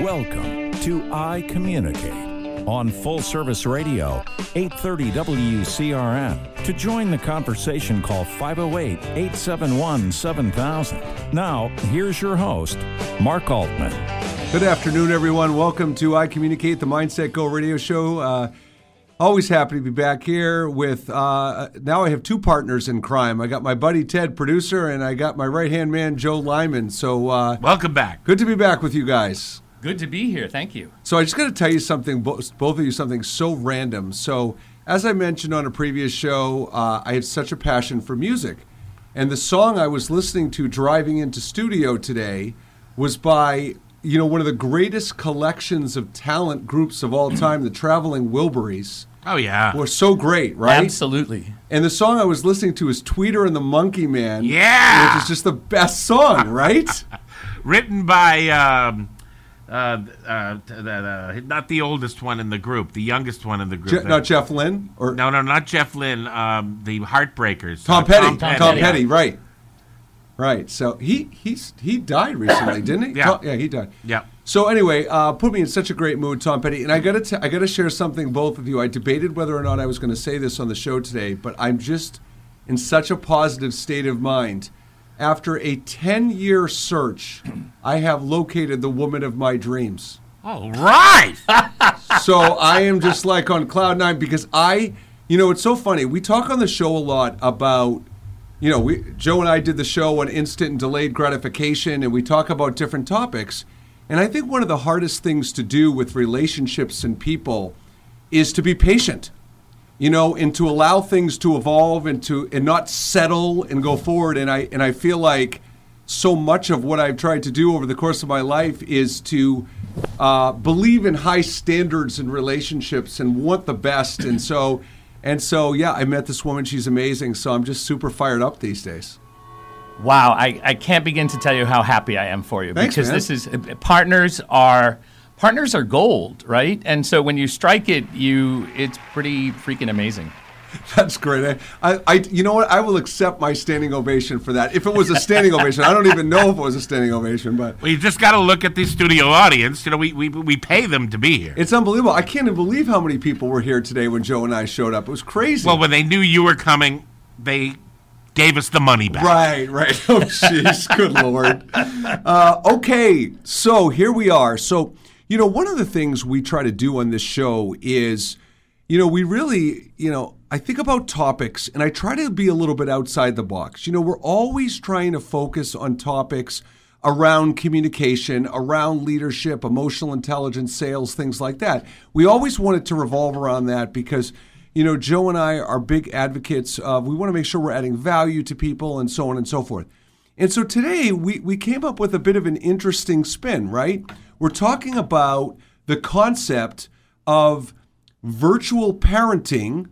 Welcome to I Communicate on Full Service Radio, 830 WCRN. To join the conversation, call 508 871 7000. Now, here's your host, Mark Altman. Good afternoon, everyone. Welcome to I Communicate, the Mindset Go radio show. Uh, always happy to be back here with, uh, now I have two partners in crime. I got my buddy Ted, producer, and I got my right hand man, Joe Lyman. So, uh, Welcome back. good to be back with you guys. Good to be here. Thank you. So I just got to tell you something, both, both of you, something so random. So as I mentioned on a previous show, uh, I have such a passion for music, and the song I was listening to driving into studio today was by you know one of the greatest collections of talent groups of all time, the Traveling Wilburys. Oh yeah. Were so great, right? Absolutely. And the song I was listening to is Tweeter and the Monkey Man. Yeah! Which is just the best song, right? Written by um, uh, uh, the, the, not the oldest one in the group, the youngest one in the group. Je- not Jeff Lynne or no, no, not Jeff Lynne. Um, the Heartbreakers. Tom Uh, Petty. Tom Petty. Petty, right. Right. So he he's he died recently, didn't he? Yeah. Tom- yeah, he died. Yeah. So anyway, uh, put me in such a great mood, Tom Petty. And I got to I got to share something both of you. I debated whether or not I was going to say this on the show today, but I'm just in such a positive state of mind. After a 10-year search, I have located the woman of my dreams. All right. so I am just like on cloud nine because I, you know, it's so funny. We talk on the show a lot about, you know, we Joe and I did the show on instant and delayed gratification, and we talk about different topics. And I think one of the hardest things to do with relationships and people is to be patient, you know, and to allow things to evolve and to and not settle and go forward. And I and I feel like so much of what I've tried to do over the course of my life is to uh, believe in high standards in relationships and want the best. And so, and so, yeah, I met this woman. She's amazing. So I'm just super fired up these days. Wow, I, I can't begin to tell you how happy I am for you Thanks, because man. this is partners are partners are gold, right? And so when you strike it, you it's pretty freaking amazing. That's great. I, I, you know what? I will accept my standing ovation for that. If it was a standing ovation, I don't even know if it was a standing ovation, but well, you just got to look at the studio audience. You know, we, we we pay them to be here. it's unbelievable. I can't even believe how many people were here today when Joe and I showed up. It was crazy. Well, when they knew you were coming, they gave us the money back. Right, right. Oh, jeez. Good Lord. Uh, okay, so here we are. So, you know, one of the things we try to do on this show is, you know, we really, you know, I think about topics and I try to be a little bit outside the box. You know, we're always trying to focus on topics around communication, around leadership, emotional intelligence, sales, things like that. We always want it to revolve around that because you know, Joe and I are big advocates of we want to make sure we're adding value to people and so on and so forth. And so today we, we came up with a bit of an interesting spin, right? We're talking about the concept of virtual parenting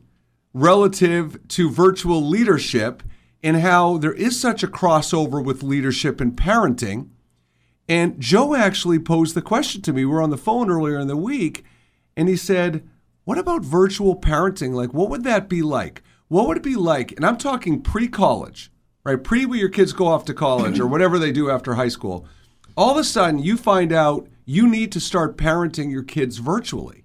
relative to virtual leadership and how there is such a crossover with leadership and parenting. And Joe actually posed the question to me. We were on the phone earlier in the week, and he said, What about virtual parenting? Like, what would that be like? What would it be like? And I'm talking pre college, right? Pre where your kids go off to college or whatever they do after high school. All of a sudden, you find out you need to start parenting your kids virtually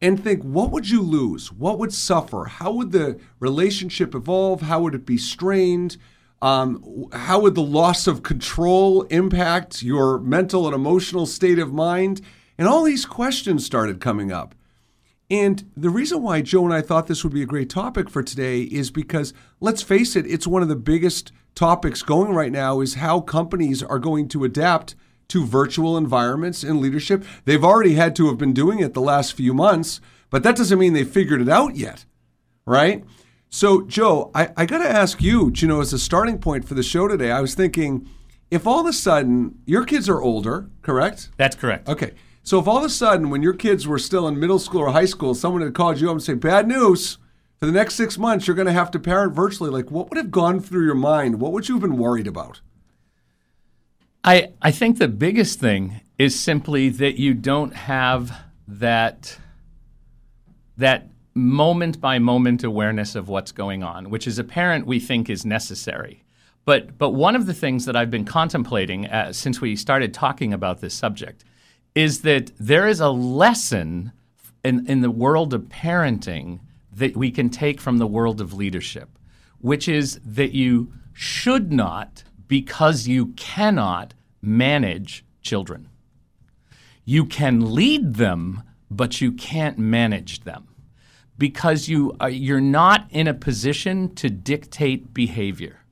and think what would you lose what would suffer how would the relationship evolve how would it be strained um, how would the loss of control impact your mental and emotional state of mind and all these questions started coming up and the reason why joe and i thought this would be a great topic for today is because let's face it it's one of the biggest topics going right now is how companies are going to adapt to virtual environments in leadership. They've already had to have been doing it the last few months, but that doesn't mean they figured it out yet, right? So, Joe, I, I got to ask you, you know, as a starting point for the show today, I was thinking if all of a sudden your kids are older, correct? That's correct. Okay. So, if all of a sudden, when your kids were still in middle school or high school, someone had called you up and say, bad news, for the next six months, you're going to have to parent virtually, like what would have gone through your mind? What would you have been worried about? I, I think the biggest thing is simply that you don't have that that moment by moment awareness of what's going on, which as a parent we think is necessary. But but one of the things that I've been contemplating uh, since we started talking about this subject is that there is a lesson in, in the world of parenting that we can take from the world of leadership, which is that you should not, because you cannot, manage children. You can lead them, but you can't manage them because you you're not in a position to dictate behavior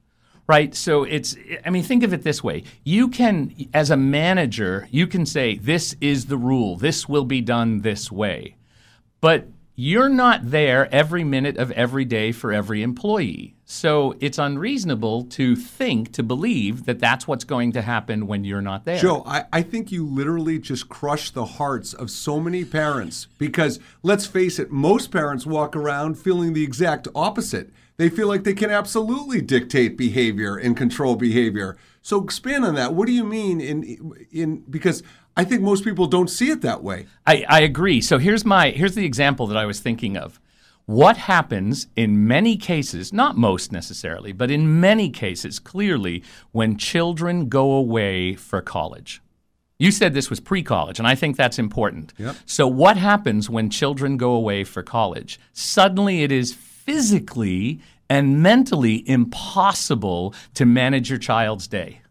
right? So it's i mean think of it this way. You can as a manager you can say this is the rule. This will be done this way. But you're not there every minute of every day for every employee. So it's unreasonable to think, to believe that that's what's going to happen when you're not there. Joe, I, I think you literally just crushed the hearts of so many parents because let's face it, most parents walk around feeling the exact opposite. They feel like they can absolutely dictate behavior and control behavior. So expand on that. What do you mean in in because I think most people don't see it that way. I, I agree. So here's my here's the example that I was thinking of. What happens in many cases, not most necessarily, but in many cases, clearly, when children go away for college? You said this was pre college, and I think that's important. Yep. So, what happens when children go away for college? Suddenly, it is physically and mentally impossible to manage your child's day.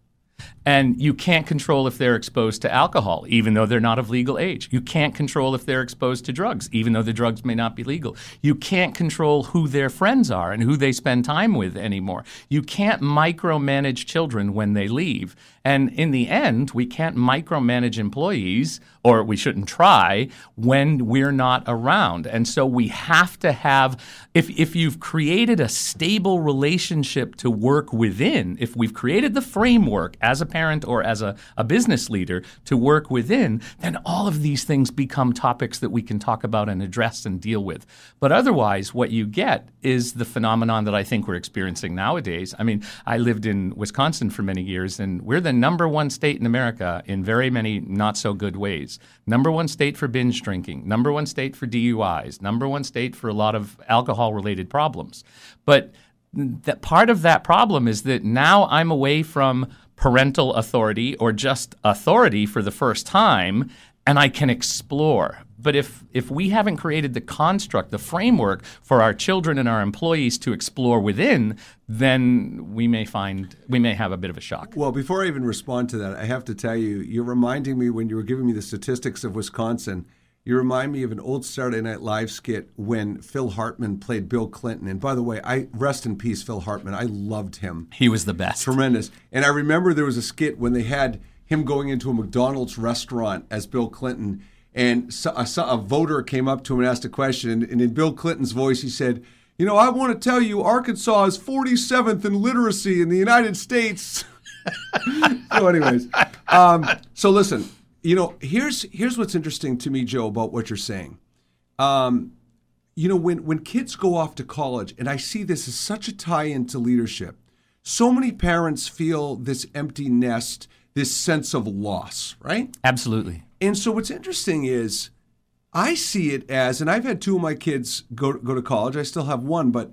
And you can't control if they're exposed to alcohol, even though they're not of legal age. You can't control if they're exposed to drugs, even though the drugs may not be legal. You can't control who their friends are and who they spend time with anymore. You can't micromanage children when they leave. And in the end, we can't micromanage employees, or we shouldn't try, when we're not around. And so we have to have, if, if you've created a stable relationship to work within, if we've created the framework as a parent or as a, a business leader to work within, then all of these things become topics that we can talk about and address and deal with. But otherwise, what you get is the phenomenon that I think we're experiencing nowadays. I mean, I lived in Wisconsin for many years, and we're the number one state in America in very many not so good ways. Number one state for binge drinking, number one state for DUIs, number one state for a lot of alcohol related problems. But that part of that problem is that now I'm away from parental authority or just authority for the first time and I can explore. But if if we haven't created the construct, the framework for our children and our employees to explore within, then we may find we may have a bit of a shock. Well, before I even respond to that, I have to tell you, you're reminding me when you were giving me the statistics of Wisconsin. You remind me of an old Saturday Night Live skit when Phil Hartman played Bill Clinton. And by the way, I rest in peace, Phil Hartman. I loved him. He was the best. Tremendous. And I remember there was a skit when they had him going into a McDonald's restaurant as Bill Clinton, and a, a voter came up to him and asked a question, and, and in Bill Clinton's voice, he said, "You know, I want to tell you, Arkansas is 47th in literacy in the United States." so, anyways, um, so listen, you know, here's here's what's interesting to me, Joe, about what you're saying. Um, you know, when when kids go off to college, and I see this as such a tie into leadership. So many parents feel this empty nest this sense of loss, right? Absolutely. And so what's interesting is I see it as, and I've had two of my kids go, go to college. I still have one, but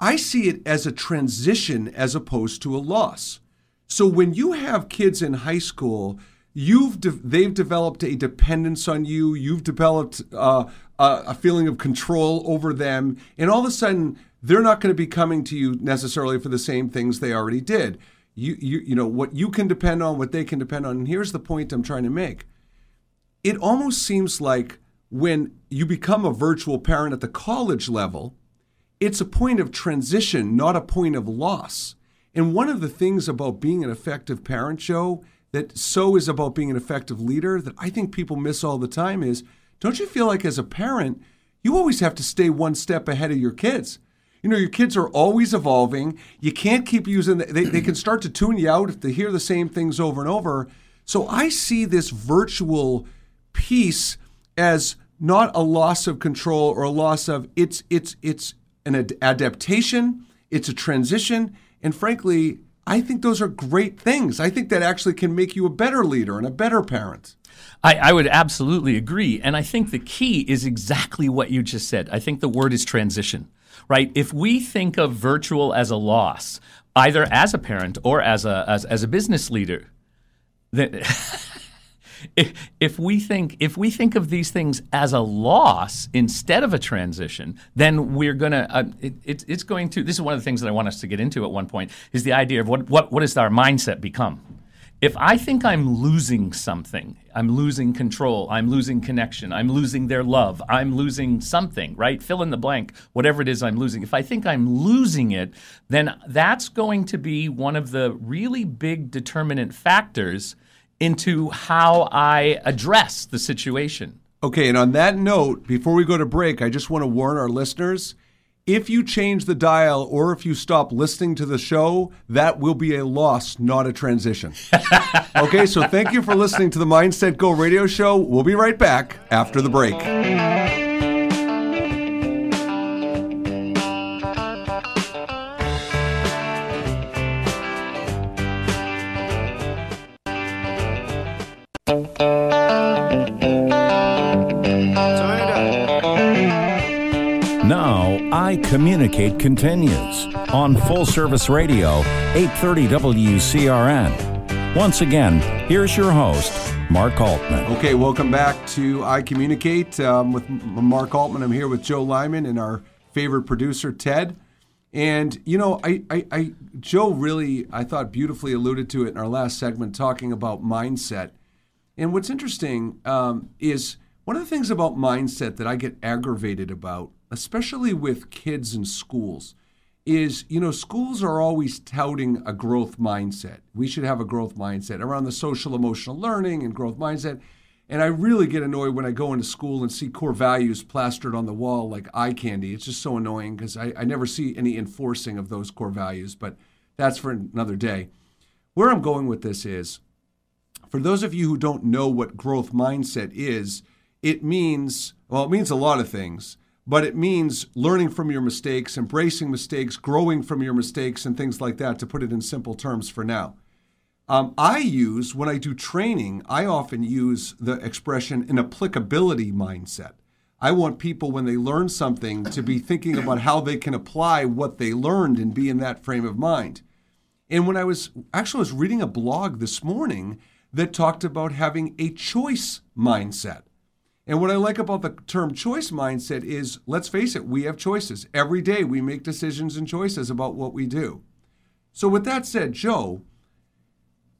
I see it as a transition as opposed to a loss. So when you have kids in high school, you've de- they've developed a dependence on you. You've developed uh, a, feeling of control over them, and all of a sudden they're not going to be coming to you necessarily for the same things they already did you, you, you know, what you can depend on, what they can depend on. And here's the point I'm trying to make. It almost seems like when you become a virtual parent at the college level, it's a point of transition, not a point of loss. And one of the things about being an effective parent, Joe, that so is about being an effective leader that I think people miss all the time is don't you feel like as a parent, you always have to stay one step ahead of your kids? You know, your kids are always evolving. You can't keep using, the, they, they can start to tune you out if they hear the same things over and over. So I see this virtual piece as not a loss of control or a loss of, it's, it's, it's an ad- adaptation, it's a transition. And frankly, I think those are great things. I think that actually can make you a better leader and a better parent. I, I, would absolutely agree. And I think the key is exactly what you just said. I think the word is transition right? If we think of virtual as a loss, either as a parent or as a as, as a business leader. That if, if we think if we think of these things as a loss instead of a transition, then we're gonna uh, it, it, it's going to. This is one of the things that I want us to get into at one point is the idea of what what what does our mindset become. If I think I'm losing something, I'm losing control, I'm losing connection, I'm losing their love, I'm losing something, right? Fill in the blank, whatever it is I'm losing. If I think I'm losing it, then that's going to be one of the really big determinant factors into how I address the situation. Okay, and on that note, before we go to break, I just want to warn our listeners if you change the dial or if you stop listening to the show, that will be a loss, not a transition. okay, so thank you for listening to the Mindset Go radio show. We'll be right back after the break. Communicate continues on Full Service Radio, 830 WCRN. Once again, here's your host, Mark Altman. Okay, welcome back to I Communicate um, with Mark Altman. I'm here with Joe Lyman and our favorite producer, Ted. And, you know, I, I, I, Joe really, I thought, beautifully alluded to it in our last segment, talking about mindset. And what's interesting um, is one of the things about mindset that I get aggravated about especially with kids in schools, is you know schools are always touting a growth mindset. We should have a growth mindset around the social emotional learning and growth mindset. And I really get annoyed when I go into school and see core values plastered on the wall like eye candy. It's just so annoying because I, I never see any enforcing of those core values, but that's for another day. Where I'm going with this is for those of you who don't know what growth mindset is, it means, well, it means a lot of things but it means learning from your mistakes, embracing mistakes, growing from your mistakes, and things like that, to put it in simple terms for now. Um, I use, when I do training, I often use the expression an applicability mindset. I want people, when they learn something, to be thinking about how they can apply what they learned and be in that frame of mind. And when I was actually I was reading a blog this morning that talked about having a choice mindset. And what I like about the term choice mindset is let's face it, we have choices. Every day we make decisions and choices about what we do. So, with that said, Joe,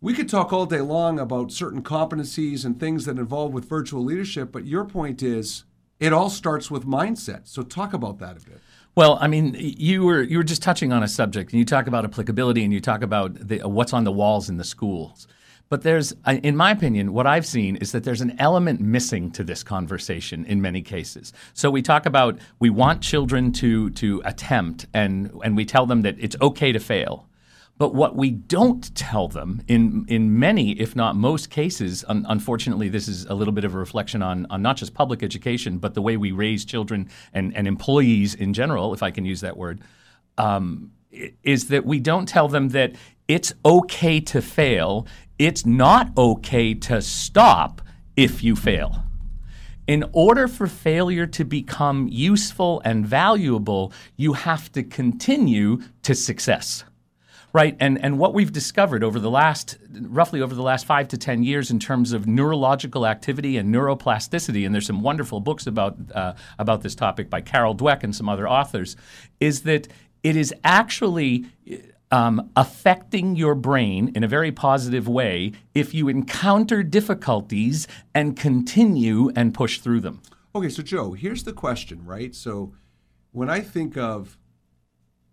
we could talk all day long about certain competencies and things that involve with virtual leadership, but your point is it all starts with mindset. So, talk about that a bit. Well, I mean, you were you were just touching on a subject, and you talk about applicability, and you talk about the, what's on the walls in the schools. But there's, in my opinion, what I've seen is that there's an element missing to this conversation in many cases. So we talk about we want children to to attempt, and and we tell them that it's okay to fail. But what we don't tell them in in many, if not most cases, un- unfortunately, this is a little bit of a reflection on, on not just public education, but the way we raise children and, and employees in general, if I can use that word, um, is that we don't tell them that it's okay to fail it's not okay to stop if you fail. In order for failure to become useful and valuable, you have to continue to success. Right, and and what we've discovered over the last roughly over the last five to ten years in terms of neurological activity and neuroplasticity, and there's some wonderful books about uh, about this topic by Carol Dweck and some other authors, is that it is actually um, affecting your brain in a very positive way if you encounter difficulties and continue and push through them. Okay, so Joe, here's the question, right? So when I think of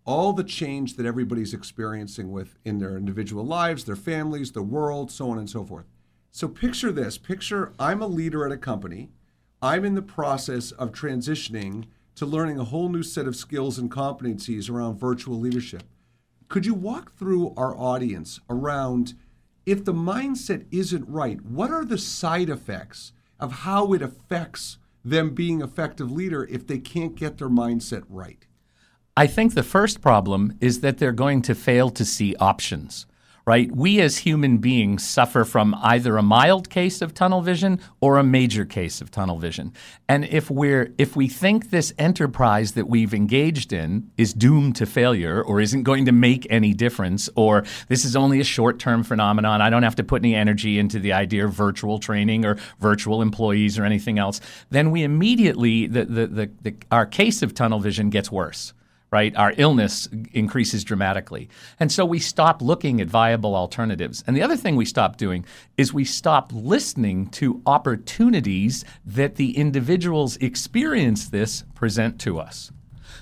all the change that everybody's experiencing with in their individual lives, their families, the world, so on and so forth. So picture this, picture I'm a leader at a company. I'm in the process of transitioning to learning a whole new set of skills and competencies around virtual leadership. Could you walk through our audience around if the mindset isn't right, what are the side effects of how it affects them being effective leader if they can't get their mindset right? I think the first problem is that they're going to fail to see options right? We as human beings suffer from either a mild case of tunnel vision or a major case of tunnel vision. And if we're if we think this enterprise that we've engaged in is doomed to failure or isn't going to make any difference or this is only a short-term phenomenon, I don't have to put any energy into the idea of virtual training or virtual employees or anything else, then we immediately the, the, the, the our case of tunnel vision gets worse right? Our illness increases dramatically. And so we stop looking at viable alternatives. And the other thing we stop doing is we stop listening to opportunities that the individuals experience this present to us.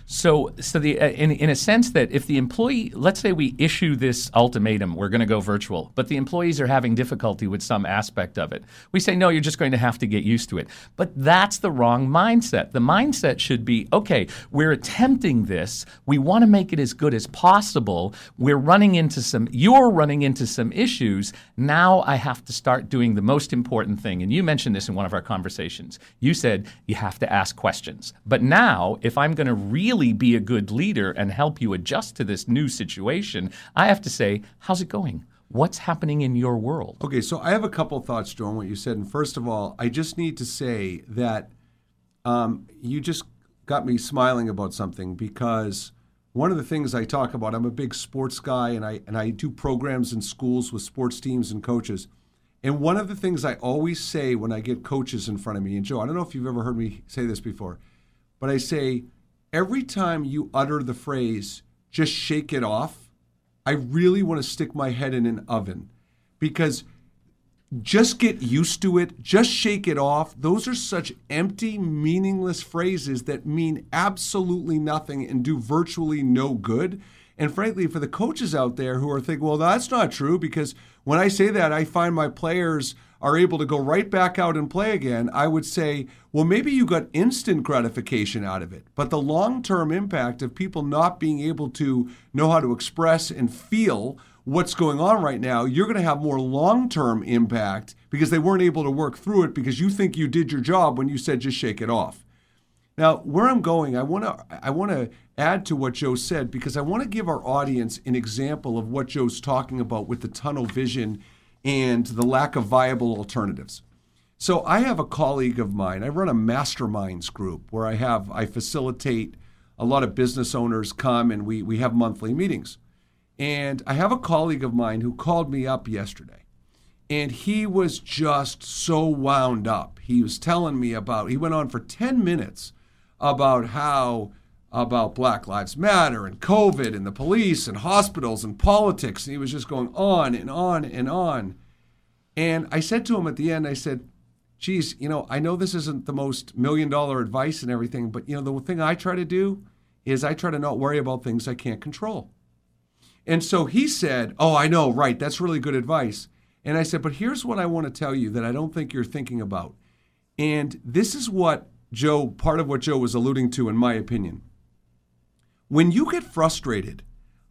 So, so the uh, in in a sense that if the employee, let's say we issue this ultimatum, we're going to go virtual, but the employees are having difficulty with some aspect of it, we say no, you're just going to have to get used to it. But that's the wrong mindset. The mindset should be, okay, we're attempting this, we want to make it as good as possible. We're running into some, you're running into some issues. Now I have to start doing the most important thing, and you mentioned this in one of our conversations. You said you have to ask questions. But now, if I'm going to really really be a good leader and help you adjust to this new situation, I have to say, how's it going? What's happening in your world? Okay, so I have a couple thoughts, Joe, on what you said. And first of all, I just need to say that um, you just got me smiling about something because one of the things I talk about, I'm a big sports guy and I and I do programs in schools with sports teams and coaches. And one of the things I always say when I get coaches in front of me, and Joe, I don't know if you've ever heard me say this before, but I say, every time you utter the phrase, just shake it off, I really want to stick my head in an oven because just get used to it, just shake it off. Those are such empty, meaningless phrases that mean absolutely nothing and do virtually no good. And frankly, for the coaches out there who are thinking, well, that's not true because when I say that, I find my players are able to go right back out and play again, I would say, well, maybe you got instant gratification out of it. But the long term impact of people not being able to know how to express and feel what's going on right now, you're going to have more long term impact because they weren't able to work through it because you think you did your job when you said just shake it off. Now, where I'm going, I want to I want to add to what Joe said because I want to give our audience an example of what Joe's talking about with the tunnel vision and the lack of viable alternatives. So I have a colleague of mine. I run a masterminds group where I have I facilitate a lot of business owners come and we we have monthly meetings. And I have a colleague of mine who called me up yesterday. And he was just so wound up. He was telling me about he went on for 10 minutes about how about Black Lives Matter and COVID and the police and hospitals and politics. And he was just going on and on and on. And I said to him at the end, I said, geez, you know, I know this isn't the most million dollar advice and everything, but, you know, the thing I try to do is I try to not worry about things I can't control. And so he said, Oh, I know, right. That's really good advice. And I said, But here's what I want to tell you that I don't think you're thinking about. And this is what Joe, part of what Joe was alluding to, in my opinion. When you get frustrated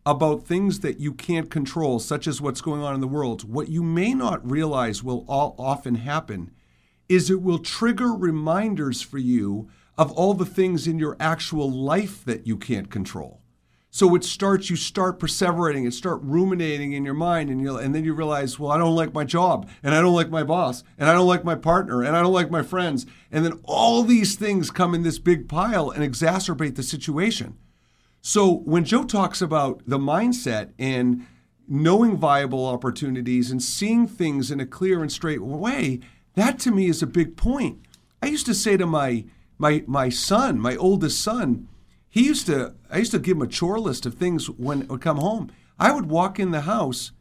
about things that you can't control, such as what's going on in the world, what you may not realize will all often happen is it will trigger reminders for you of all the things in your actual life that you can't control. So it starts, you start perseverating and start ruminating in your mind, and, you and then you realize, well, I don't like my job, and I don't like my boss, and I don't like my partner, and I don't like my friends. And then all these things come in this big pile and exacerbate the situation. So when Joe talks about the mindset and knowing viable opportunities and seeing things in a clear and straight way, that to me is a big point. I used to say to my my my son, my oldest son, he used to I used to give him a chore list of things when I would come home. I would walk in the house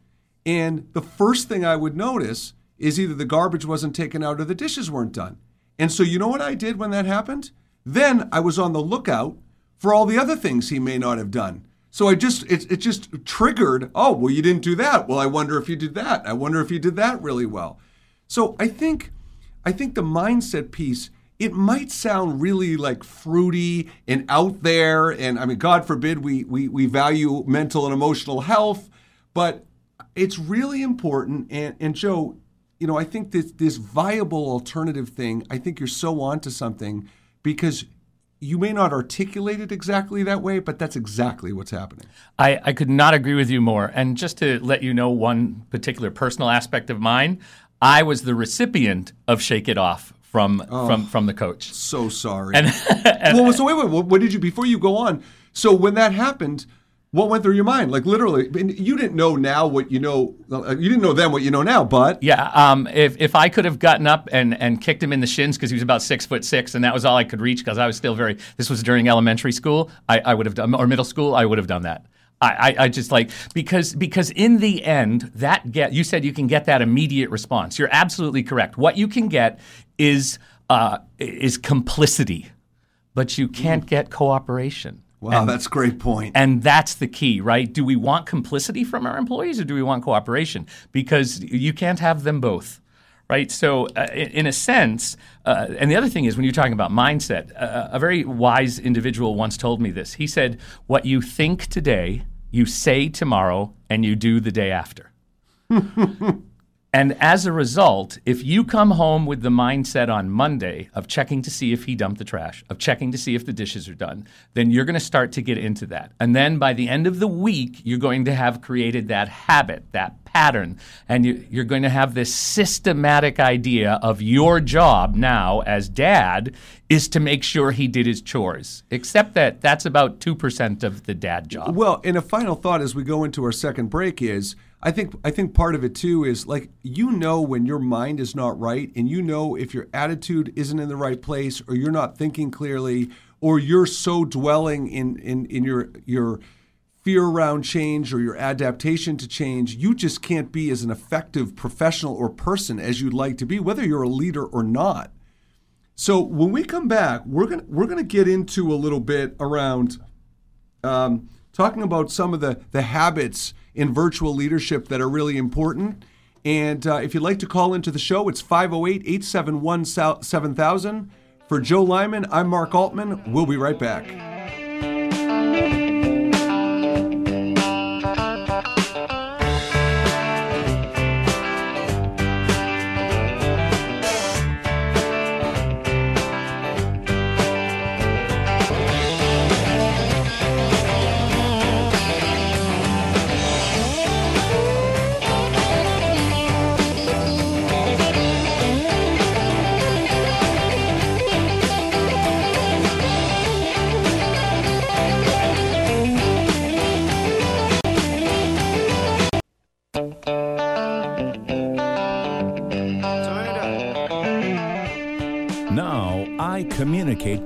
and the first thing I would notice is either the garbage wasn't taken out or the dishes weren't done. And so you know what I did when that happened? Then I was on the lookout for all the other things he may not have done. So I just it, it just triggered, oh, well you didn't do that. Well, I wonder if you did that. I wonder if you did that really well. So I think I think the mindset piece it might sound really like fruity and out there and I mean God forbid we we we value mental and emotional health, but it's really important and and Joe, you know, I think this this viable alternative thing, I think you're so onto something because you may not articulate it exactly that way, but that's exactly what's happening. I, I could not agree with you more. And just to let you know one particular personal aspect of mine, I was the recipient of Shake It Off from oh, from from the coach. So sorry. well, so wait, wait, what, what did you before you go on? So when that happened, what went through your mind? Like literally, you didn't know now what you know. uh, You didn't know then what you know now, but Yeah, um, if if I could have gotten up and, and kicked him in the shins because he was about six foot six and that was all I could reach because I was still very. This was during elementary school. I, I would have done or middle school. I would have done that. I, I, I just like because because in the end that get you said you can get that immediate response. You're absolutely correct. What you can get is uh, is complicity, but you can't get cooperation. Wow, that's a great point. And that's the key, right? Do we want complicity from our employees or do we want cooperation? Because you can't have them both, right? So, uh, in, in a sense, uh, and the other thing is when you're talking about mindset, uh, a very wise individual once told me this. He said, What you think today, you say tomorrow, and you do the day after. And as a result, if you come home with the mindset on Monday of checking to see if he dumped the trash, of checking to see if the dishes are done, then you're going to start to get into that. And then by the end of the week, you're going to have created that habit, that pattern, and you, you're going to have this systematic idea of your job now as dad is to make sure he did his chores. Except that that's about 2% of the dad job. Well, and a final thought as we go into our second break is I think I think part of it too is like you know when your mind is not right and you know if your attitude isn't in the right place or you're not thinking clearly or you're so dwelling in in, in your your fear around change or your adaptation to change, you just can't be as an effective professional or person as you'd like to be, whether you're a leader or not. So when we come back, we're gonna we're gonna get into a little bit around um, talking about some of the, the habits in virtual leadership that are really important. And uh, if you'd like to call into the show, it's 508 871 7000. For Joe Lyman, I'm Mark Altman. We'll be right back.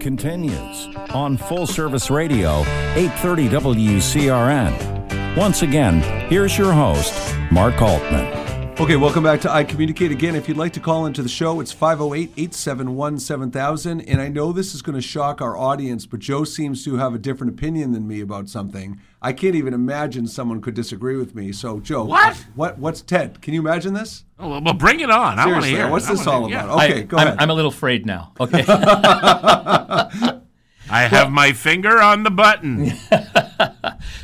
Continues on Full Service Radio, 830 WCRN. Once again, here's your host, Mark Altman. Okay, welcome back to I Communicate again. If you'd like to call into the show, it's 508 871 7000. And I know this is going to shock our audience, but Joe seems to have a different opinion than me about something. I can't even imagine someone could disagree with me. So, Joe, What? what what's Ted? Can you imagine this? Oh, well, well, bring it on. I want to hear. what's I this wanna- all yeah. about? Okay, I, go I'm, ahead. I'm a little afraid now. Okay. I have my finger on the button.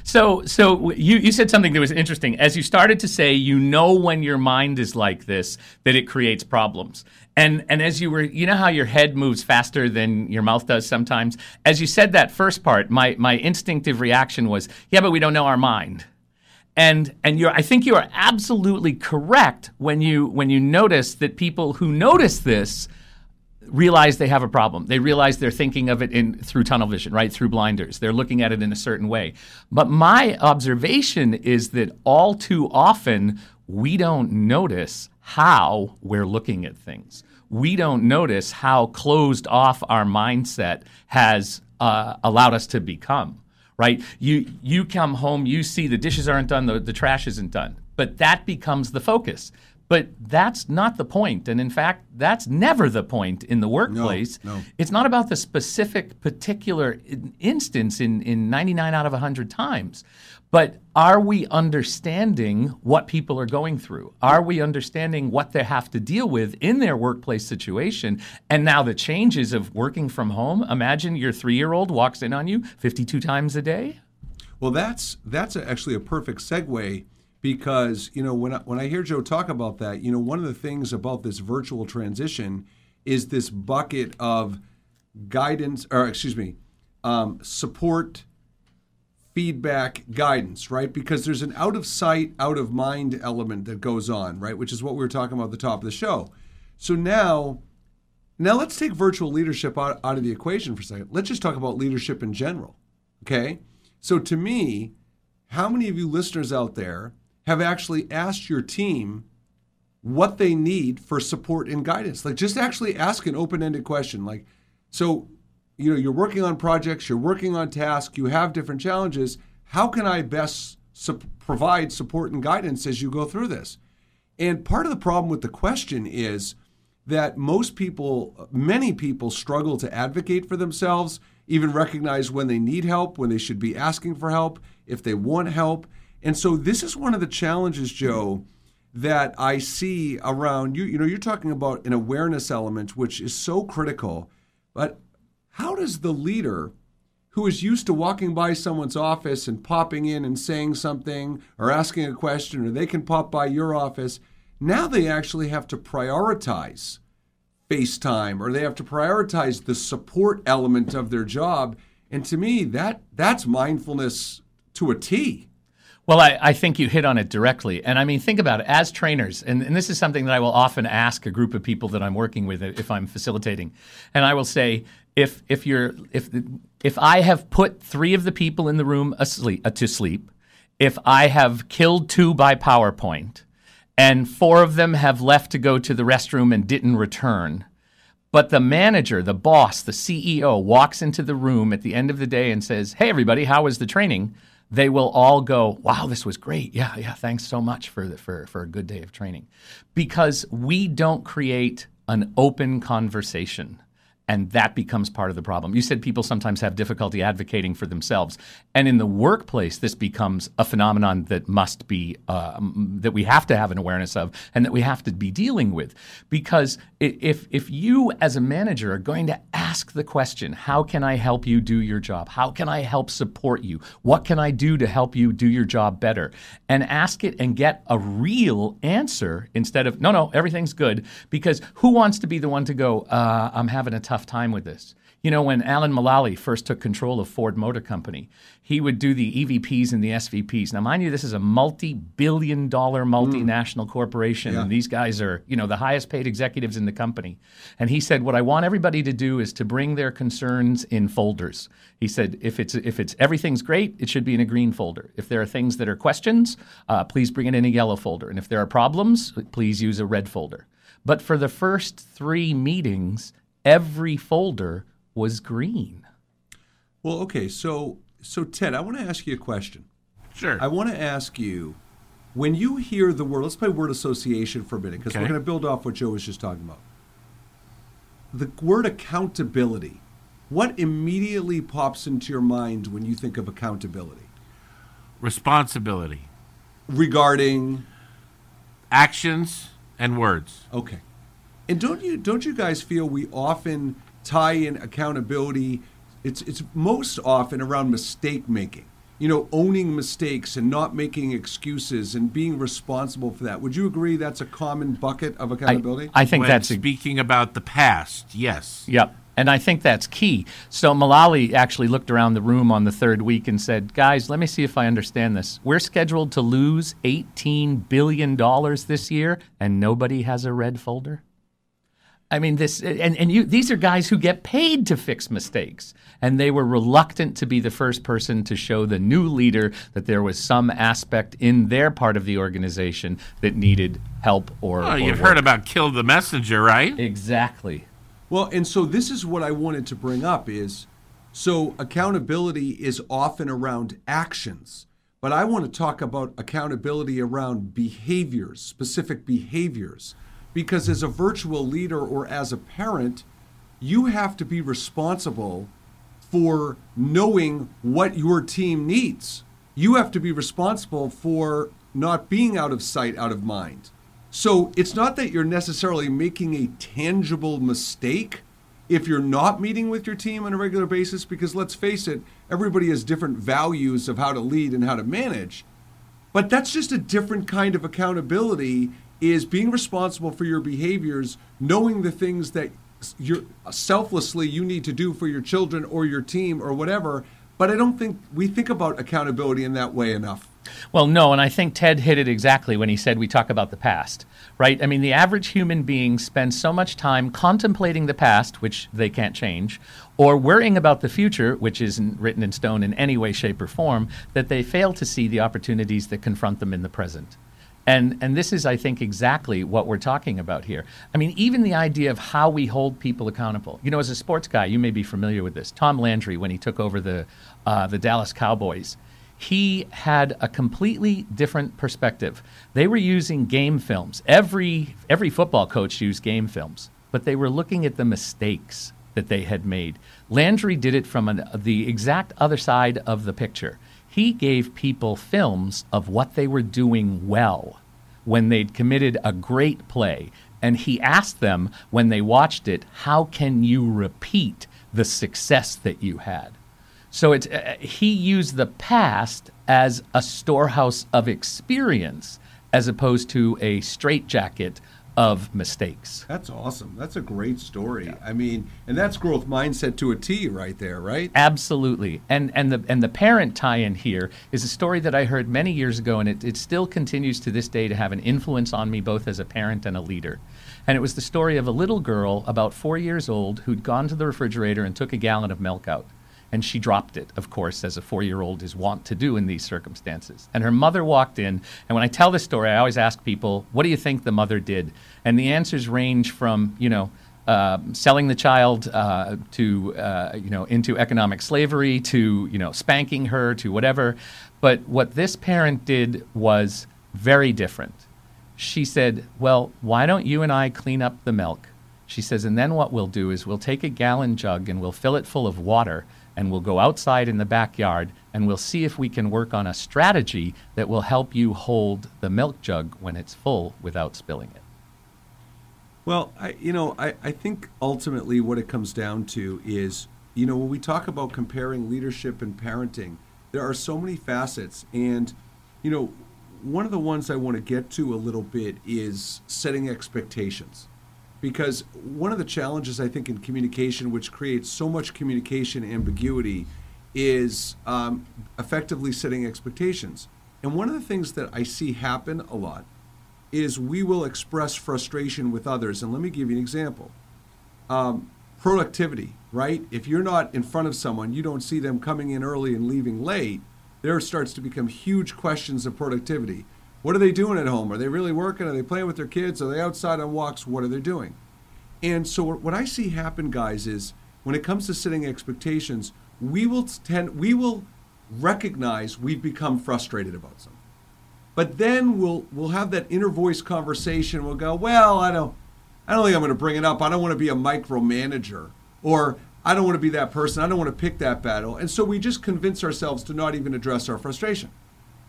So, so you, you said something that was interesting. As you started to say, you know when your mind is like this that it creates problems. And and as you were, you know how your head moves faster than your mouth does sometimes. As you said that first part, my my instinctive reaction was, yeah, but we don't know our mind. And and you're I think you are absolutely correct when you when you notice that people who notice this realize they have a problem. They realize they're thinking of it in through tunnel vision, right? Through blinders. They're looking at it in a certain way. But my observation is that all too often we don't notice how we're looking at things. We don't notice how closed off our mindset has uh, allowed us to become. Right? You you come home, you see the dishes aren't done, the, the trash isn't done, but that becomes the focus. But that's not the point. And in fact, that's never the point in the workplace. no. It's not about the specific particular in- instance in, in 99 out of 100 times. But are we understanding what people are going through? Are we understanding what they have to deal with in their workplace situation? And now the changes of working from home. Imagine your three year old walks in on you 52 times a day. Well, that's that's actually a perfect segue because you know when I, when I hear Joe talk about that, you know one of the things about this virtual transition is this bucket of guidance, or excuse me, um, support, feedback, guidance, right? Because there's an out of sight, out of mind element that goes on, right? Which is what we were talking about at the top of the show. So now, now let's take virtual leadership out, out of the equation for a second. Let's just talk about leadership in general. Okay. So to me, how many of you listeners out there have actually asked your team what they need for support and guidance? Like just actually ask an open-ended question. Like, so you know, you're working on projects, you're working on tasks, you have different challenges. How can I best su- provide support and guidance as you go through this? And part of the problem with the question is that most people, many people, struggle to advocate for themselves, even recognize when they need help, when they should be asking for help, if they want help. And so this is one of the challenges, Joe, that I see around you. You know, you're talking about an awareness element, which is so critical. But how does the leader who is used to walking by someone's office and popping in and saying something or asking a question, or they can pop by your office, now they actually have to prioritize FaceTime or they have to prioritize the support element of their job. And to me, that that's mindfulness to a T. Well, I, I, think you hit on it directly. And I mean, think about it as trainers, and, and, this is something that I will often ask a group of people that I'm working with if I'm facilitating. And I will say, if if you're if if I have put three of the people in the room asleep uh, to sleep, if I have killed two by PowerPoint, and four of them have left to go to the restroom and didn't return, but the manager, the boss, the CEO walks into the room at the end of the day and says, "Hey, everybody, how was the training?" They will all go, "Wow, this was great! Yeah, yeah, thanks so much for the, for for a good day of training," because we don't create an open conversation and that becomes part of the problem. You said people sometimes have difficulty advocating for themselves, and in the workplace, this becomes a phenomenon that must be uh, that we have to have an awareness of, and that we have to be dealing with. Because if if you as a manager are going to ask the question, "How can I help you do your job? How can I help support you? What can I do to help you do your job better?" and ask it and get a real answer instead of, "No, no, everything's good," because who wants to be the one to go, uh, "I'm having a tough tough time with this. You know, when Alan Mulally first took control of Ford Motor Company, he would do the EVPs and the SVPs. Now, mind you, this is a multi-billion dollar multinational mm. corporation, yeah. and these guys are, you know, the highest paid executives in the company. And he said, "What I want everybody to do is to bring their concerns in folders." He said, "If it's if it's everything's great, it should be in a green folder. If there are things that are questions, uh, please bring it in a yellow folder. And if there are problems, please use a red folder." But for the first three meetings, every folder was green. Well, okay, so so Ted, I want to ask you a question. Sure. I want to ask you when you hear the word, let's play word association for a minute because okay. we're going to build off what Joe was just talking about. The word accountability. What immediately pops into your mind when you think of accountability? Responsibility. Regarding actions and words. Okay. And don't you don't you guys feel we often tie in accountability? It's it's most often around mistake making. You know, owning mistakes and not making excuses and being responsible for that. Would you agree that's a common bucket of accountability? I, I think when that's speaking about the past. Yes. Yep. And I think that's key. So Mulally actually looked around the room on the third week and said, Guys, let me see if I understand this. We're scheduled to lose $18 billion this year, and nobody has a red folder? I mean, this and, and you, these are guys who get paid to fix mistakes. And they were reluctant to be the first person to show the new leader that there was some aspect in their part of the organization that needed help or. Oh, you've work. heard about kill the messenger, right? Exactly. Well, and so this is what I wanted to bring up is so accountability is often around actions. But I want to talk about accountability around behaviors, specific behaviors because as a virtual leader or as a parent, you have to be responsible for knowing what your team needs. You have to be responsible for not being out of sight, out of mind. So it's not that you're necessarily making a tangible mistake if you're not meeting with your team on a regular basis, because let's face it, everybody has different values of how to lead and how to manage. But that's just a different kind of accountability is being responsible for your behaviors, knowing the things that you're selflessly you need to do for your children or your team or whatever. But I don't think we think about accountability in that way enough. Well, no, and I think Ted hit it exactly when he said we talk about the past, right? I mean, the average human being spends so much time contemplating the past, which they can't change, or worrying about the future, which isn't written in stone in any way, shape, or form, that they fail to see the opportunities that confront them in the present. And, and this is, I think, exactly what we're talking about here. I mean, even the idea of how we hold people accountable. You know, as a sports guy, you may be familiar with this. Tom Landry, when he took over the, uh, the Dallas Cowboys, he had a completely different perspective. They were using game films. Every, every football coach used game films, but they were looking at the mistakes that they had made. Landry did it from an, the exact other side of the picture. He gave people films of what they were doing well when they'd committed a great play. And he asked them when they watched it, how can you repeat the success that you had? So it's, uh, he used the past as a storehouse of experience as opposed to a straitjacket of mistakes. That's awesome. That's a great story. Yeah. I mean, and that's growth mindset to a T right there, right? Absolutely. And and the and the parent tie-in here is a story that I heard many years ago and it, it still continues to this day to have an influence on me both as a parent and a leader. And it was the story of a little girl about four years old who'd gone to the refrigerator and took a gallon of milk out and she dropped it, of course, as a four year old is wont to do in these circumstances. And her mother walked in, and when I tell this story, I always ask people, what do you think the mother did? And the answers range from, you know, uh, selling the child uh, to uh, you know into economic slavery to you know spanking her to whatever but what this parent did was very different she said well why don't you and i clean up the milk she says and then what we'll do is we'll take a gallon jug and we'll fill it full of water and we'll go outside in the backyard and we'll see if we can work on a strategy that will help you hold the milk jug when it's full without spilling it. Well, I, you know, I, I think ultimately what it comes down to is, you know, when we talk about comparing leadership and parenting, there are so many facets. And, you know, one of the ones I want to get to a little bit is setting expectations because one of the challenges I think in communication, which creates so much communication ambiguity, is um, effectively setting expectations. And one of the things that I see happen a lot is we will express frustration with others. And let me give you an example. Um, productivity, right? If you're not in front of someone, you don't see them coming in early and leaving late, there starts to become huge questions of productivity. What are they doing at home? Are they really working? Are they playing with their kids? Are they outside on walks? What are they doing? And so what I see happen, guys, is when it comes to setting expectations, we will tend we will recognize we've become frustrated about something. But then we'll we'll have that inner voice conversation. We'll go, well, I don't I don't think I'm going to bring it up. I don't want to be a micromanager or I don't want to be that person. I don't want to pick that battle. And so we just convince ourselves to not even address our frustration.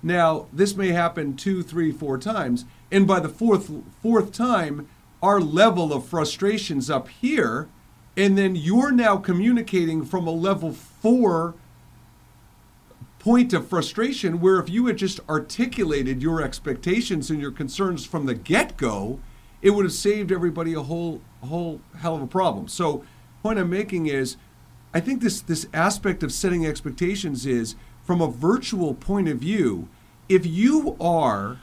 Now, this may happen two, three, four times, and by the fourth fourth time, our level of frustration's up here, and then you're now communicating from a level four point of frustration where if you had just articulated your expectations and your concerns from the get-go, it would have saved everybody a whole a whole hell of a problem. So point I'm making is I think this this aspect of setting expectations is from a virtual point of view, if you are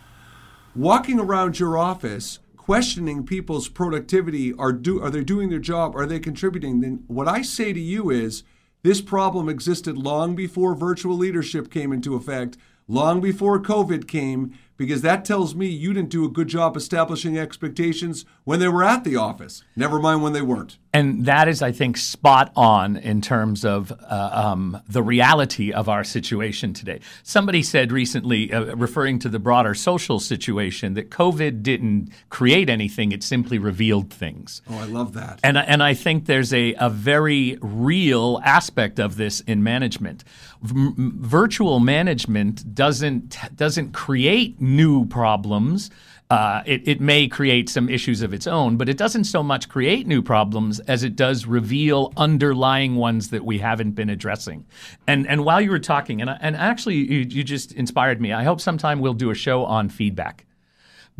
walking around your office questioning people's productivity, are do are they doing their job, are they contributing, then what I say to you is this problem existed long before virtual leadership came into effect, long before COVID came, because that tells me you didn't do a good job establishing expectations when they were at the office, never mind when they weren't. And that is, I think, spot on in terms of uh, um, the reality of our situation today. Somebody said recently, uh, referring to the broader social situation, that COVID didn't create anything, it simply revealed things. Oh, I love that. And, and I think there's a, a very real aspect of this in management. V- virtual management doesn't, doesn't create new problems uh, it, it may create some issues of its own, but it doesn't so much create new problems as it does reveal underlying ones that we haven't been addressing. And and while you were talking, and and actually you, you just inspired me. I hope sometime we'll do a show on feedback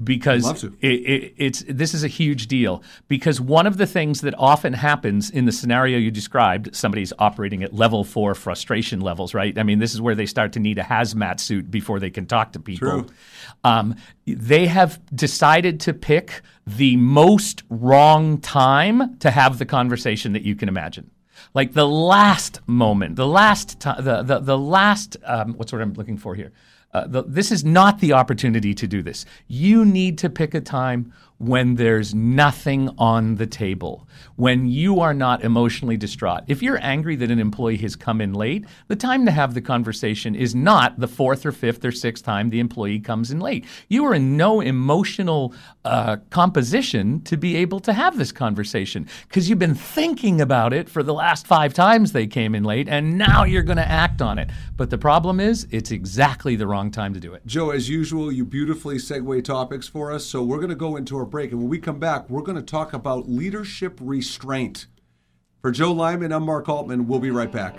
because It, it, it's this is a huge deal because one of the things that often happens in the scenario you described, somebody's operating at level four frustration levels, right? I mean, this is where they start to need a hazmat suit before they can talk to people. True. Um, they have decided to pick the most wrong time to have the conversation that you can imagine. Like the last moment, the last time, the, the, the last, um, what's what I'm looking for here? Uh, the, this is not the opportunity to do this. You need to pick a time when there's nothing on the table, when you are not emotionally distraught. If you're angry that an employee has come in late, the time to have the conversation is not the fourth or fifth or sixth time the employee comes in late. You are in no emotional uh, composition to be able to have this conversation because you've been thinking about it for the last five times they came in late, and now you're going to act on it. But the problem is, it's exactly the wrong time to do it. Joe, as usual, you beautifully segue topics for us. So we're going to go into our break. And when we come back, we're going to talk about leadership restraint. For Joe Lyman, I'm Mark Altman. We'll be right back.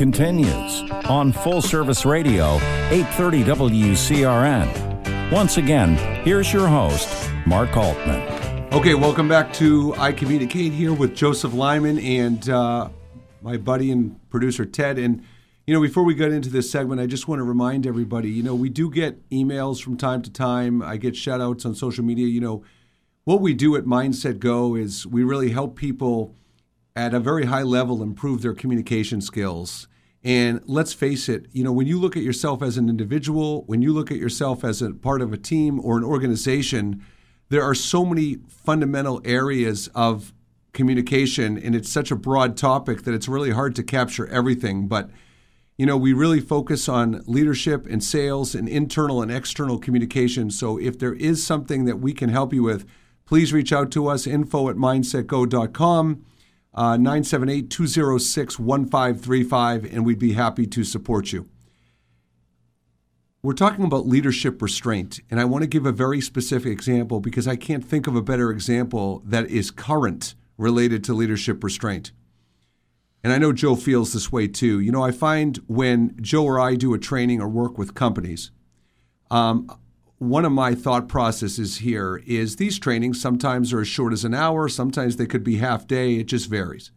Continues on Full Service Radio, 830 WCRN. Once again, here's your host, Mark Altman. Okay, welcome back to I Communicate here with Joseph Lyman and uh, my buddy and producer Ted. And, you know, before we get into this segment, I just want to remind everybody, you know, we do get emails from time to time. I get shout outs on social media. You know, what we do at Mindset Go is we really help people at a very high level improve their communication skills. And let's face it, you know, when you look at yourself as an individual, when you look at yourself as a part of a team or an organization, there are so many fundamental areas of communication and it's such a broad topic that it's really hard to capture everything, but you know, we really focus on leadership and sales and internal and external communication. So if there is something that we can help you with, please reach out to us info at mindsetgo.com. Uh, 978 206 1535, and we'd be happy to support you. We're talking about leadership restraint, and I want to give a very specific example because I can't think of a better example that is current related to leadership restraint. And I know Joe feels this way too. You know, I find when Joe or I do a training or work with companies, um, one of my thought processes here is these trainings sometimes are as short as an hour, sometimes they could be half day, it just varies.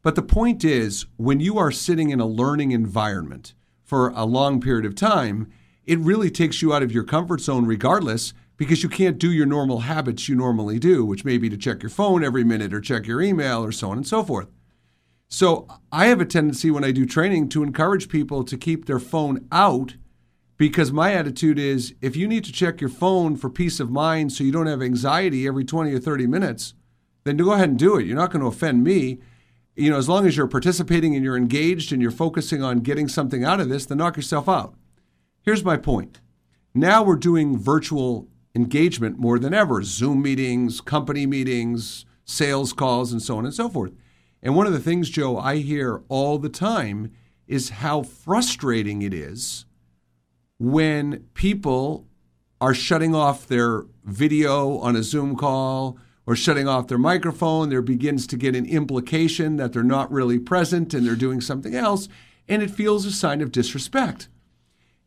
But the point is, when you are sitting in a learning environment for a long period of time, it really takes you out of your comfort zone regardless because you can't do your normal habits you normally do, which may be to check your phone every minute or check your email or so on and so forth. So I have a tendency when I do training to encourage people to keep their phone out because my attitude is if you need to check your phone for peace of mind so you don't have anxiety every 20 or 30 minutes, then go ahead and do it. You're not going to offend me. You know, as long as you're participating and you're engaged and you're focusing on getting something out of this, then knock yourself out. Here's my point. Now we're doing virtual engagement more than ever Zoom meetings, company meetings, sales calls, and so on and so forth. And one of the things, Joe, I hear all the time is how frustrating it is when people are shutting off their video on a Zoom call or shutting off their microphone. There begins to get an implication that they're not really present and they're doing something else, and it feels a sign of disrespect.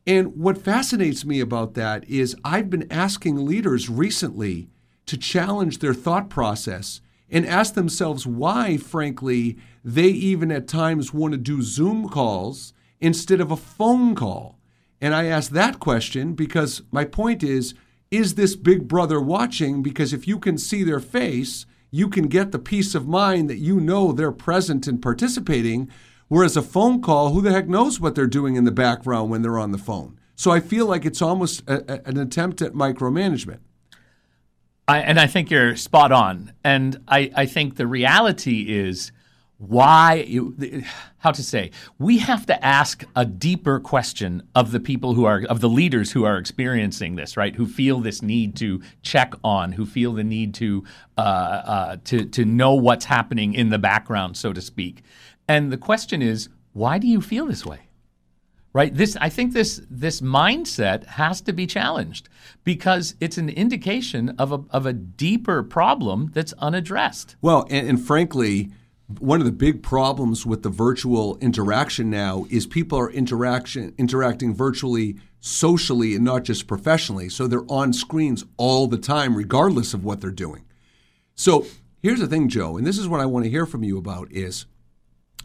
And what fascinates me about that is I've been asking leaders recently to challenge their thought process and ask themselves why, frankly, they even at times want to do Zoom calls instead of a phone call. And I ask that question because my point is is this big brother watching? Because if you can see their face, you can get the peace of mind that you know they're present and participating. Whereas a phone call, who the heck knows what they're doing in the background when they're on the phone? So I feel like it's almost a, a, an attempt at micromanagement. I, and I think you're spot on. And I, I think the reality is why how to say we have to ask a deeper question of the people who are of the leaders who are experiencing this right? Who feel this need to check on who feel the need to uh, uh, to to know what's happening in the background so to speak. And the question is why do you feel this way? Right? This i think this this mindset has to be challenged because it's an indication of a, of a deeper problem that's unaddressed. Well and, and frankly one of the big problems with the virtual interaction now is people are interaction interacting virtually socially and not just professionally. So they're on screens all the time regardless of what they're doing. So here's the thing joe and this is what i want to hear from you about is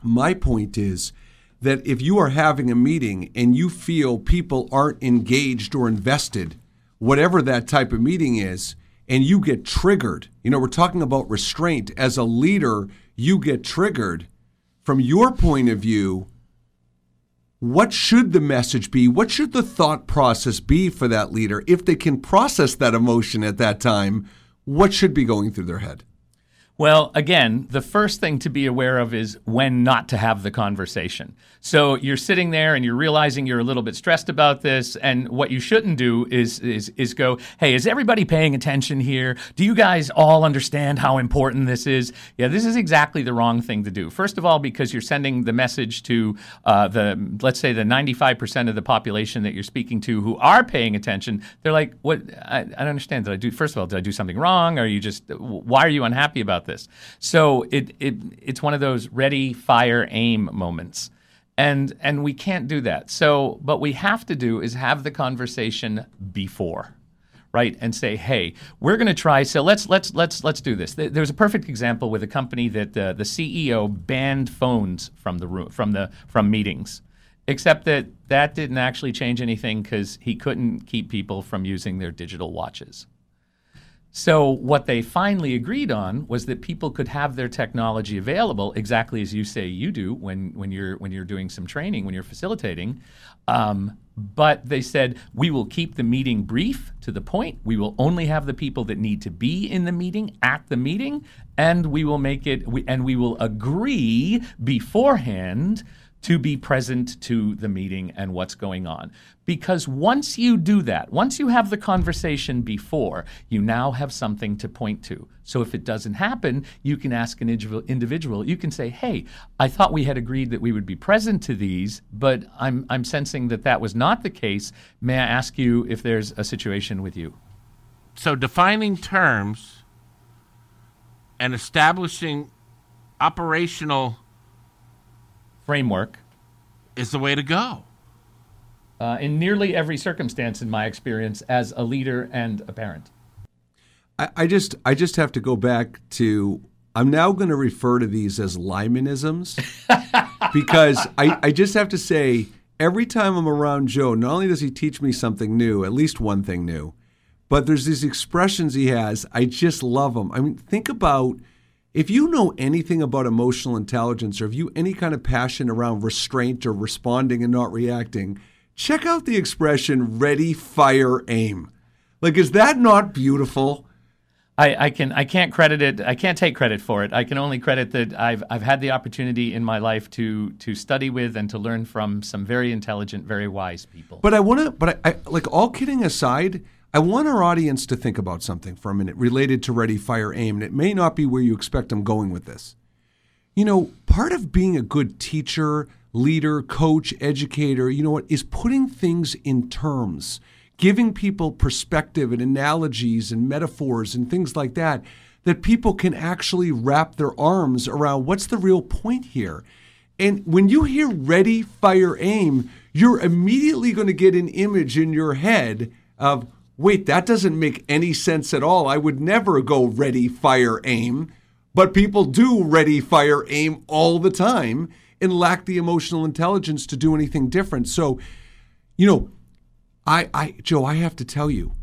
my point is that if you are having a meeting and you feel people aren't engaged or invested whatever that type of meeting is and you get triggered you know we're talking about restraint. As a leader you get triggered, from your point of view, what should the message be? What should the thought process be for that leader? If they can process that emotion at that time, what should be going through their head? Well, again, the first thing to be aware of is when not to have the conversation. So you're sitting there and you're realizing you're a little bit stressed about this, and what you shouldn't do is is is go, "Hey, is everybody paying attention here? Do you guys all understand how important this is?" Yeah, this is exactly the wrong thing to do. First of all, because you're sending the message to uh, the let's say the 95% of the population that you're speaking to who are paying attention. They're like, "What? I, I don't understand. Did I do? First of all, did I do something wrong? Are you just? Why are you unhappy about?" This. So it, it it's one of those ready, fire, aim moments. And and we can't do that. So what we have to do is have the conversation before right and say hey we're going to try so let's let's let's let's do this there's a perfect example with a company that uh, the ceo banned phones from the room from the from meetings except that that didn't actually change anything because he couldn't keep people from using their digital watches so, what they finally agreed on was that people could have their technology available exactly as you say you do when, when, you're, when you're doing some training, when you're facilitating. Um, but they said, we will keep the meeting brief to the point. We will only have the people that need to be in the meeting at the meeting, and we will make it, we, and we will agree beforehand to be present to the meeting and what's going on. Because once you do that, once you have the conversation before, you now have something to point to. So if it doesn't happen, you can ask an individual, you can say, hey, I thought we had agreed that we would be present to these, but I'm, I'm sensing that that was not the case. May I ask you if there's a situation with you? So defining terms and establishing operational framework is the way to go. Uh, in nearly every circumstance, in my experience, as a leader and a parent. I, I just, I just have to go back to. I'm now going to refer to these as Lymanisms because I, I just have to say, every time I'm around Joe, not only does he teach me something new, at least one thing new, but there's these expressions he has. I just love them. I mean, think about if you know anything about emotional intelligence or if you any kind of passion around restraint or responding and not reacting, check out the expression ready, fire, aim. Like, is that not beautiful? I, I, can I can't credit it. I can't take credit for it. I can only credit that I've I've had the opportunity in my life to to study with and to learn from some very intelligent, very wise people. But I want to. But I, I like all kidding aside. I want our audience to think about something for a minute related to Ready, Fire, Aim, and it may not be where you expect I'm going with this. You know, part of being a good teacher, leader, coach, educator, you know what, is putting things in terms, giving people perspective and analogies and metaphors and things like that, that people can actually wrap their arms around what's the real point here. And when you hear ready, fire, aim, you're immediately going to get an image in your head of wait, that doesn't make any sense at all. I would never go ready, fire, aim. But people do ready, fire, aim all the time and lack the emotional intelligence to do anything different. So, you know, I, I Joe, I have to tell you,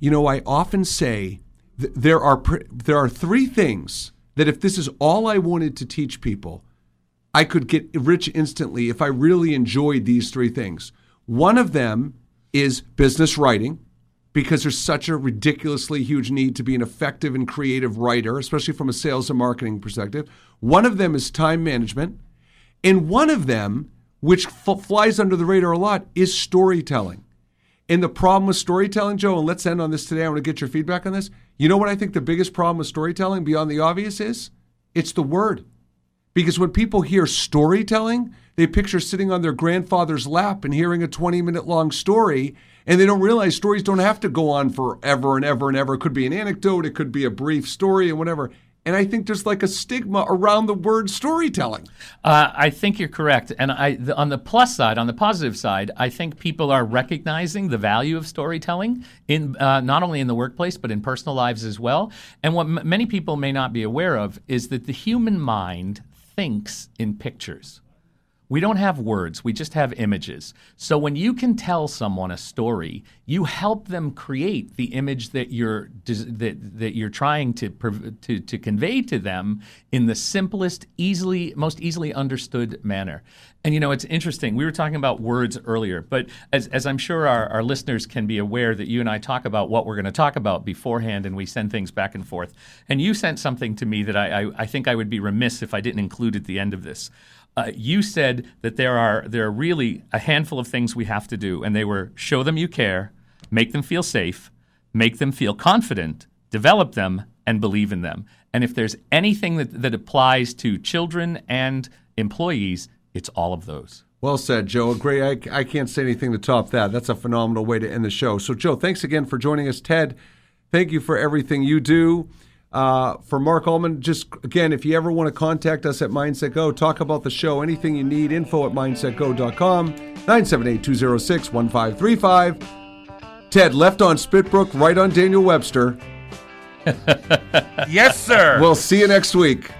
you know, I often say th- there are pr- there are three things that if this is all I wanted to teach people, I could get rich instantly if I really enjoyed these three things. One of them is business writing because there's such a ridiculously huge need to be an effective and creative writer, especially from a sales and marketing perspective. One of them is time management. And one of them, which f- flies under the radar a lot, is storytelling. And the problem with storytelling, Joe, and let's end on this today. I want to get your feedback on this. You know what I think the biggest problem with storytelling beyond the obvious is? It's the word. Because when people hear storytelling, they picture sitting on their grandfather's lap and hearing a 20 minute long story, and they don't realize stories don't have to go on forever and ever and ever. It could be an anecdote, it could be a brief story, and whatever. And I think there's like a stigma around the word storytelling. Uh, I think you're correct. And I, the, on the plus side, on the positive side, I think people are recognizing the value of storytelling in uh, not only in the workplace but in personal lives as well. And what m- many people may not be aware of is that the human mind thinks in pictures. We don't have words, we just have images. So when you can tell someone a story, you help them create the image that you're that, that you're trying to, to to convey to them in the simplest, easily most easily understood manner. And you know, it's interesting. We were talking about words earlier, but as, as I'm sure our, our listeners can be aware that you and I talk about what we're going to talk about beforehand and we send things back and forth. And you sent something to me that I, I, I think I would be remiss if I didn't include at the end of this. Uh, you said that there are there are really a handful of things we have to do, and they were show them you care, make them feel safe, make them feel confident, develop them, and believe in them. And if there's anything that, that applies to children and employees, it's all of those. Well said, Joe. Great. I, I can't say anything to top that. That's a phenomenal way to end the show. So, Joe, thanks again for joining us. Ted, thank you for everything you do. Uh, for Mark Altman, just again, if you ever want to contact us at Mindset Go, talk about the show, anything you need, info at mindsetgo.com, 978 206 1535. Ted, left on Spitbrook, right on Daniel Webster. yes, sir. We'll see you next week.